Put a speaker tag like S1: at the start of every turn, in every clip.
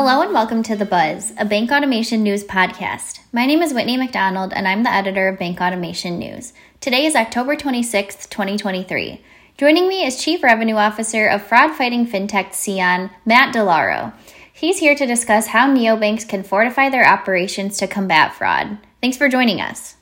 S1: Hello and welcome to The Buzz, a bank automation news podcast. My name is Whitney McDonald and I'm the editor of Bank Automation News. Today is October 26th, 2023. Joining me is Chief Revenue Officer of fraud fighting fintech Seon, Matt DeLauro. He's here to discuss how neobanks can fortify their operations to combat fraud. Thanks for joining us.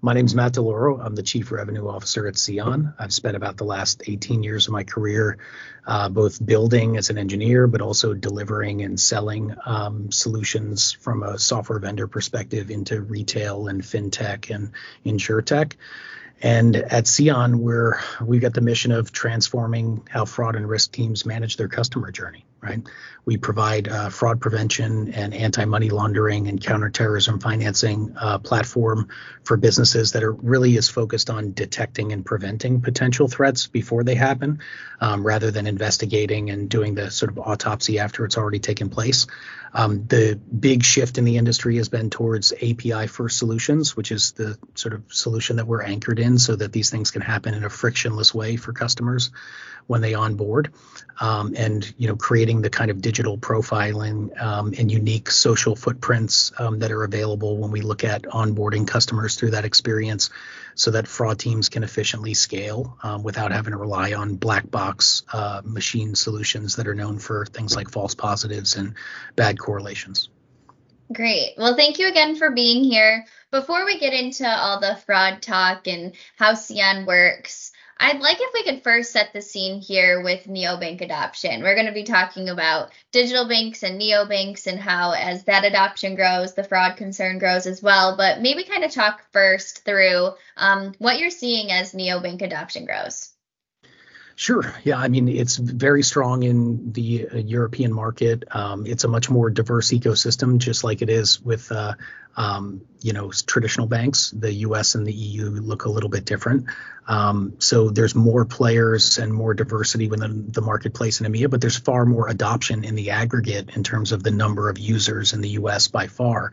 S2: My name is Matt DeLauro. I'm the Chief Revenue Officer at Seon. I've spent about the last 18 years of my career uh, both building as an engineer, but also delivering and selling um, solutions from a software vendor perspective into retail and fintech and insurtech. And at Seon, we're we've got the mission of transforming how fraud and risk teams manage their customer journey. Right, we provide uh, fraud prevention and anti-money laundering and counterterrorism financing uh, platform for businesses that are really is focused on detecting and preventing potential threats before they happen, um, rather than investigating and doing the sort of autopsy after it's already taken place. Um, the big shift in the industry has been towards API first solutions, which is the sort of solution that we're anchored in so that these things can happen in a frictionless way for customers when they onboard. Um, and you know creating the kind of digital profiling um, and unique social footprints um, that are available when we look at onboarding customers through that experience so that fraud teams can efficiently scale um, without having to rely on black box uh, machine solutions that are known for things like false positives and bad correlations.
S1: Great. Well, thank you again for being here. Before we get into all the fraud talk and how Seon works, I'd like if we could first set the scene here with neobank adoption. We're going to be talking about digital banks and neobanks and how, as that adoption grows, the fraud concern grows as well. But maybe kind of talk first through um, what you're seeing as neobank adoption grows.
S2: Sure. Yeah. I mean, it's very strong in the uh, European market. Um, it's a much more diverse ecosystem, just like it is with uh, um, you know, traditional banks, the U.S. and the EU look a little bit different. Um, so there's more players and more diversity within the marketplace in EMEA, but there's far more adoption in the aggregate in terms of the number of users in the U.S. by far.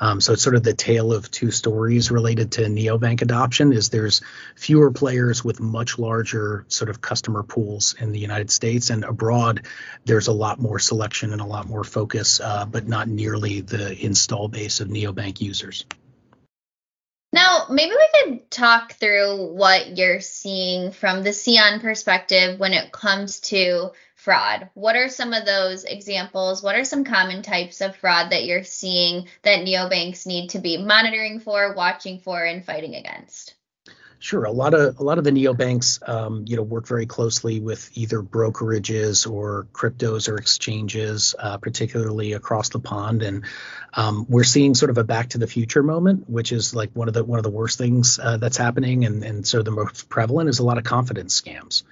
S2: Um, so it's sort of the tale of two stories related to neobank adoption. Is there's fewer players with much larger sort of customer pools in the United States and abroad. There's a lot more selection and a lot more focus, uh, but not nearly the install base of neobank bank users.
S1: Now, maybe we could talk through what you're seeing from the Seon perspective when it comes to fraud. What are some of those examples? What are some common types of fraud that you're seeing that neobanks need to be monitoring for, watching for, and fighting against?
S2: Sure. A lot of a lot of the neobanks, um, you know, work very closely with either brokerages or cryptos or exchanges, uh, particularly across the pond. And um, we're seeing sort of a back to the future moment, which is like one of the one of the worst things uh, that's happening, and and so the most prevalent is a lot of confidence scams.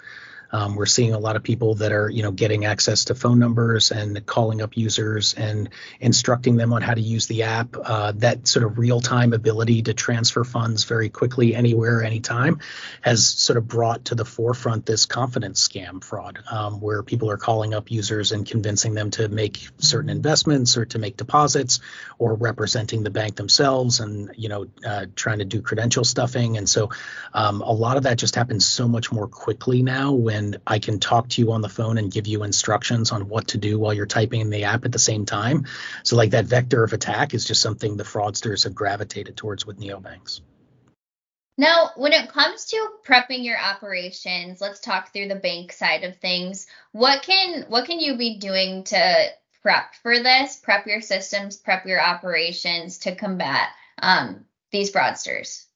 S2: Um, we're seeing a lot of people that are, you know, getting access to phone numbers and calling up users and instructing them on how to use the app. Uh, that sort of real-time ability to transfer funds very quickly, anywhere, anytime, has sort of brought to the forefront this confidence scam fraud, um, where people are calling up users and convincing them to make certain investments or to make deposits, or representing the bank themselves, and you know, uh, trying to do credential stuffing. And so, um, a lot of that just happens so much more quickly now when and I can talk to you on the phone and give you instructions on what to do while you're typing in the app at the same time. So like that vector of attack is just something the fraudsters have gravitated towards with neobanks.
S1: Now, when it comes to prepping your operations, let's talk through the bank side of things. What can what can you be doing to prep for this? Prep your systems, prep your operations to combat um, these fraudsters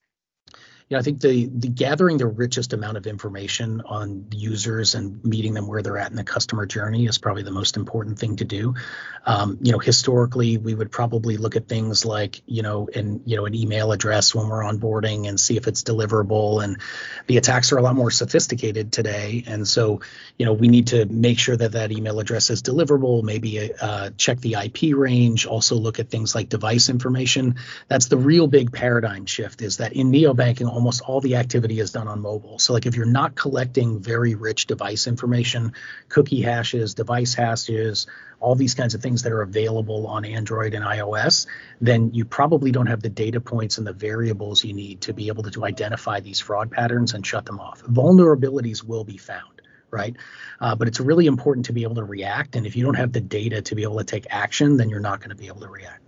S2: you know, I think the the gathering the richest amount of information on users and meeting them where they're at in the customer journey is probably the most important thing to do. Um, you know, historically, we would probably look at things like you know, in you know, an email address when we're onboarding and see if it's deliverable. And the attacks are a lot more sophisticated today, and so you know, we need to make sure that that email address is deliverable. Maybe uh, check the IP range. Also look at things like device information. That's the real big paradigm shift. Is that in neobanking almost all the activity is done on mobile. So like if you're not collecting very rich device information, cookie hashes, device hashes, all these kinds of things that are available on Android and iOS, then you probably don't have the data points and the variables you need to be able to, to identify these fraud patterns and shut them off. Vulnerabilities will be found right? Uh, but it's really important to be able to react. And if you don't have the data to be able to take action, then you're not going to be able to react.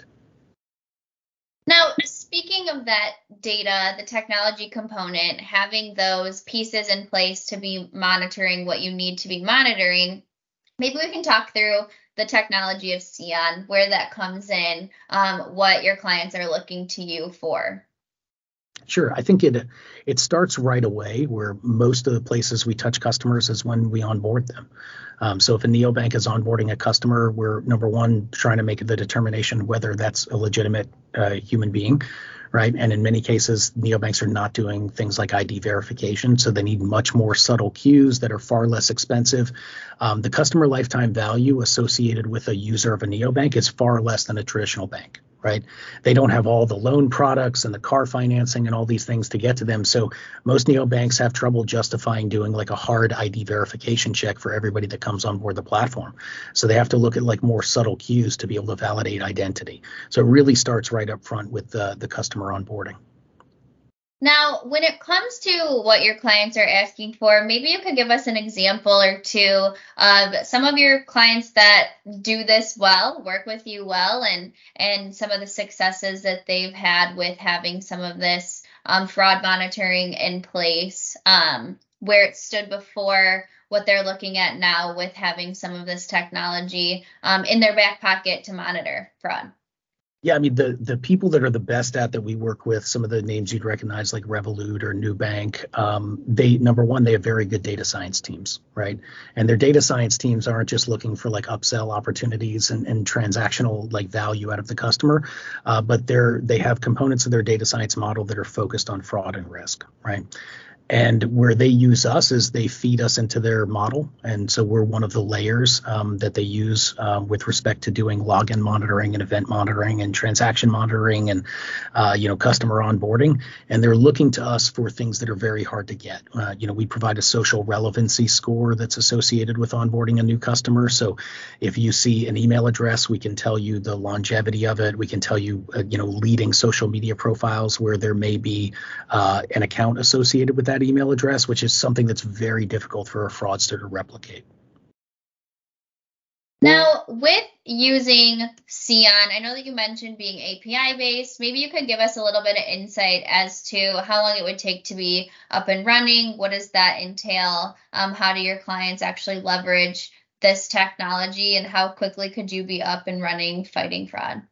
S1: That data, the technology component, having those pieces in place to be monitoring what you need to be monitoring, maybe we can talk through the technology of Seon, where that comes in, um, what your clients are looking to you for.
S2: Sure. I think it it starts right away where most of the places we touch customers is when we onboard them. Um, so if a neobank is onboarding a customer, we're number one trying to make the determination whether that's a legitimate uh, human being, right? And in many cases, neobanks are not doing things like ID verification, so they need much more subtle cues that are far less expensive. Um, the customer lifetime value associated with a user of a neobank is far less than a traditional bank right? They don't have all the loan products and the car financing and all these things to get to them. So most neobanks have trouble justifying doing like a hard ID verification check for everybody that comes on board the platform. So they have to look at like more subtle cues to be able to validate identity. So it really starts right up front with the, the customer onboarding.
S1: Now, when it comes to what your clients are asking for, maybe you could give us an example or two of some of your clients that do this well, work with you well, and and some of the successes that they've had with having some of this um, fraud monitoring in place, um, where it stood before, what they're looking at now with having some of this technology um, in their back pocket to monitor fraud.
S2: Yeah, I mean the the people that are the best at that we work with, some of the names you'd recognize like Revolut or Nubank, um, they number one they have very good data science teams, right? And their data science teams aren't just looking for like upsell opportunities and, and transactional like value out of the customer, uh, but they're they have components of their data science model that are focused on fraud and risk, right? And where they use us is they feed us into their model. And so we're one of the layers um, that they use um, with respect to doing login monitoring and event monitoring and transaction monitoring and uh, you know customer onboarding. And they're looking to us for things that are very hard to get. Uh, you know we provide a social relevancy score that's associated with onboarding a new customer. So if you see an email address we can tell you the longevity of it. We can tell you uh, you know leading social media profiles where there may be uh, an account associated with that that email address, which is something that's very difficult for a fraudster to replicate.
S1: Now, with using Seon, I know that you mentioned being API based. Maybe you could give us a little bit of insight as to how long it would take to be up and running. What does that entail? Um, how do your clients actually leverage this technology, and how quickly could you be up and running fighting fraud?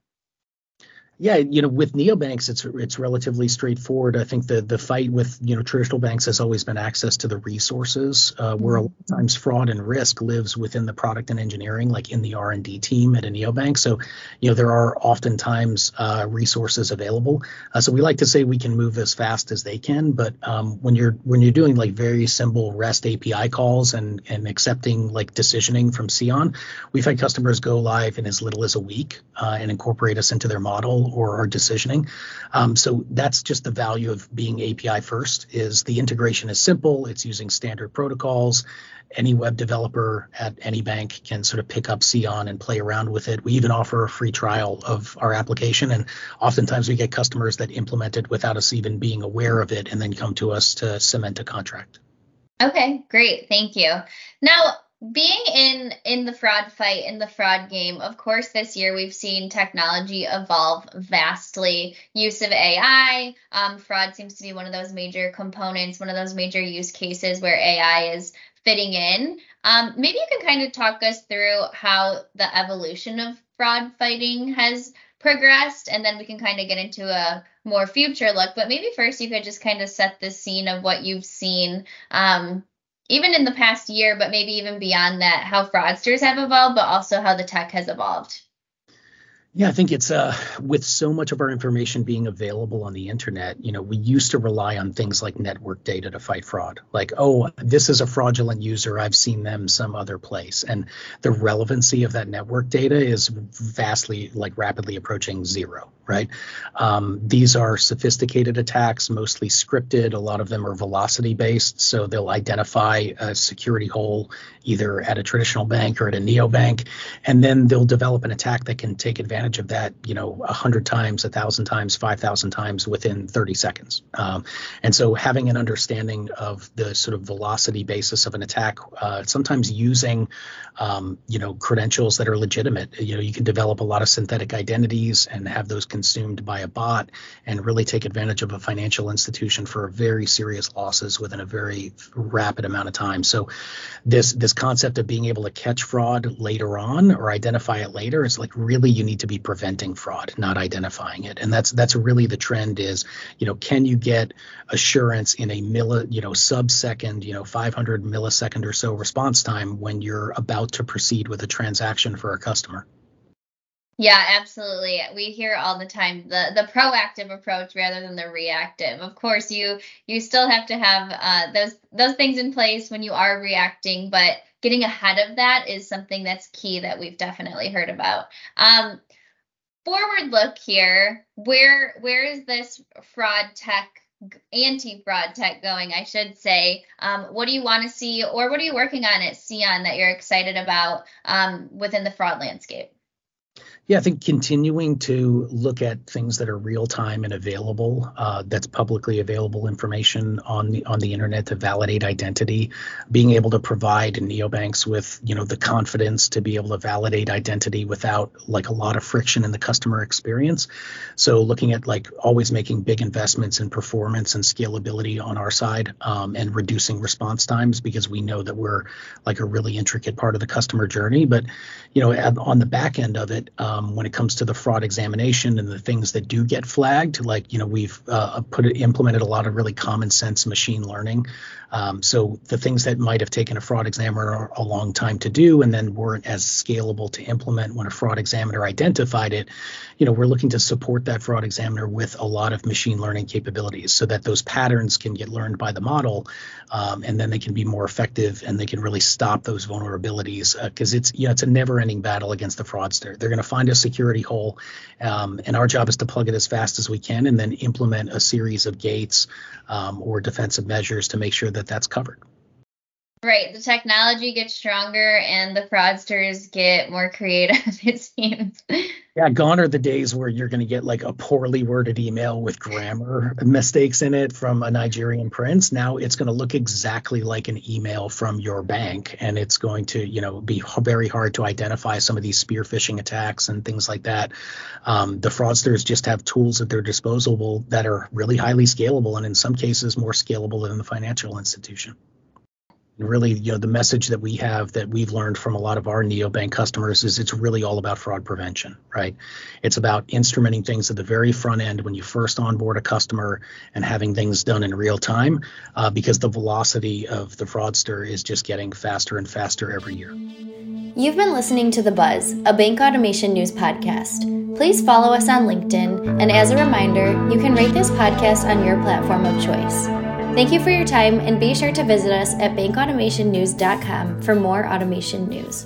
S2: Yeah, you know, with neobanks, it's it's relatively straightforward. I think the the fight with you know traditional banks has always been access to the resources, uh, where a lot of times fraud and risk lives within the product and engineering, like in the R and D team at a neobank. So, you know, there are oftentimes uh, resources available. Uh, so we like to say we can move as fast as they can, but um, when you're when you're doing like very simple REST API calls and and accepting like decisioning from Seon, we've had customers go live in as little as a week uh, and incorporate us into their model or our decisioning. Um, so that's just the value of being API first is the integration is simple. It's using standard protocols. Any web developer at any bank can sort of pick up Seon and play around with it. We even offer a free trial of our application. And oftentimes we get customers that implement it without us even being aware of it and then come to us to cement a contract.
S1: Okay, great. Thank you. Now, being in in the fraud fight in the fraud game of course this year we've seen technology evolve vastly. Use of ai um, fraud seems to be one of those major components one of those major use cases where ai is fitting in. Um, maybe you can kind of talk us through how the evolution of fraud fighting has progressed and then we can kind of get into a more future look. But maybe first you could just kind of set the scene of what you've seen um, even in the past year, but maybe even beyond that, how fraudsters have evolved, but also how the tech has evolved.
S2: Yeah, I think it's uh, with so much of our information being available on the internet, you know, we used to rely on things like network data to fight fraud. Like, oh, this is a fraudulent user. I've seen them some other place. And the relevancy of that network data is vastly, like, rapidly approaching zero, right? Um, these are sophisticated attacks, mostly scripted. A lot of them are velocity based. So they'll identify a security hole either at a traditional bank or at a neobank. And then they'll develop an attack that can take advantage advantage of that, you know, a hundred times, a thousand times, five thousand times within 30 seconds. Um, and so having an understanding of the sort of velocity basis of an attack, uh, sometimes using, um, you know, credentials that are legitimate. You know, you can develop a lot of synthetic identities and have those consumed by a bot, and really take advantage of a financial institution for very serious losses within a very rapid amount of time. So, this this concept of being able to catch fraud later on or identify it later is like really you need to be preventing fraud, not identifying it. And that's that's really the trend is, you know, can you get assurance in a milli, you know, sub second, you know, 500 millisecond or so response time when you're about to proceed with a transaction for a customer?
S1: Yeah, absolutely. We hear all the time the the proactive approach rather than the reactive. Of course, you you still have to have uh, those those things in place when you are reacting, but getting ahead of that is something that's key that we've definitely heard about. Um, forward look here, where where is this fraud tech anti-fraud tech going, I should say. Um, what do you want to see, or what are you working on at Seon that you're excited about um, within the fraud landscape?
S2: Yeah, I think continuing to look at things that are real time and available, uh, that's publicly available information on the on the internet to validate identity, being able to provide neobanks with you know the confidence to be able to validate identity without like a lot of friction in the customer experience. So looking at like always making big investments in performance and scalability on our side, um, and reducing response times because we know that we're like a really intricate part of the customer journey. But you know on the back end of it. Um, um, when it comes to the fraud examination and the things that do get flagged. Like, you know, we've uh, put implemented a lot of really common sense machine learning um, so the things that might have taken a fraud examiner a long time to do and then weren't as scalable to implement when a fraud examiner identified it, you know, we're looking to support that fraud examiner with a lot of machine learning capabilities so that those patterns can get learned by the model um, and then they can be more effective and they can really stop those vulnerabilities because uh, it's you know it's a never-ending battle against the fraudster. They're going to find a security hole, um, and our job is to plug it as fast as we can and then implement a series of gates um, or defensive measures to make sure that that's covered.
S1: Right. The technology gets stronger and the fraudsters get more creative, it seems.
S2: Yeah, gone are the days where you're going to get like a poorly worded email with grammar mistakes in it from a Nigerian prince. Now it's going to look exactly like an email from your bank and it's going to, you know, be very hard to identify some of these spear phishing attacks and things like that. Um, the fraudsters just have tools at their disposal that are really highly scalable and in some cases more scalable than the financial institution really you know the message that we have that we've learned from a lot of our neobank customers is it's really all about fraud prevention right? It's about instrumenting things at the very front end when you first onboard a customer and having things done in real time uh, because the velocity of the fraudster is just getting faster and faster every year.
S3: You've been listening to the buzz a bank automation news podcast. Please follow us on linkedin and as a reminder you can rate this podcast on your platform of choice Thank you for your time and be sure to visit us at bankautomationnews.com for more automation news.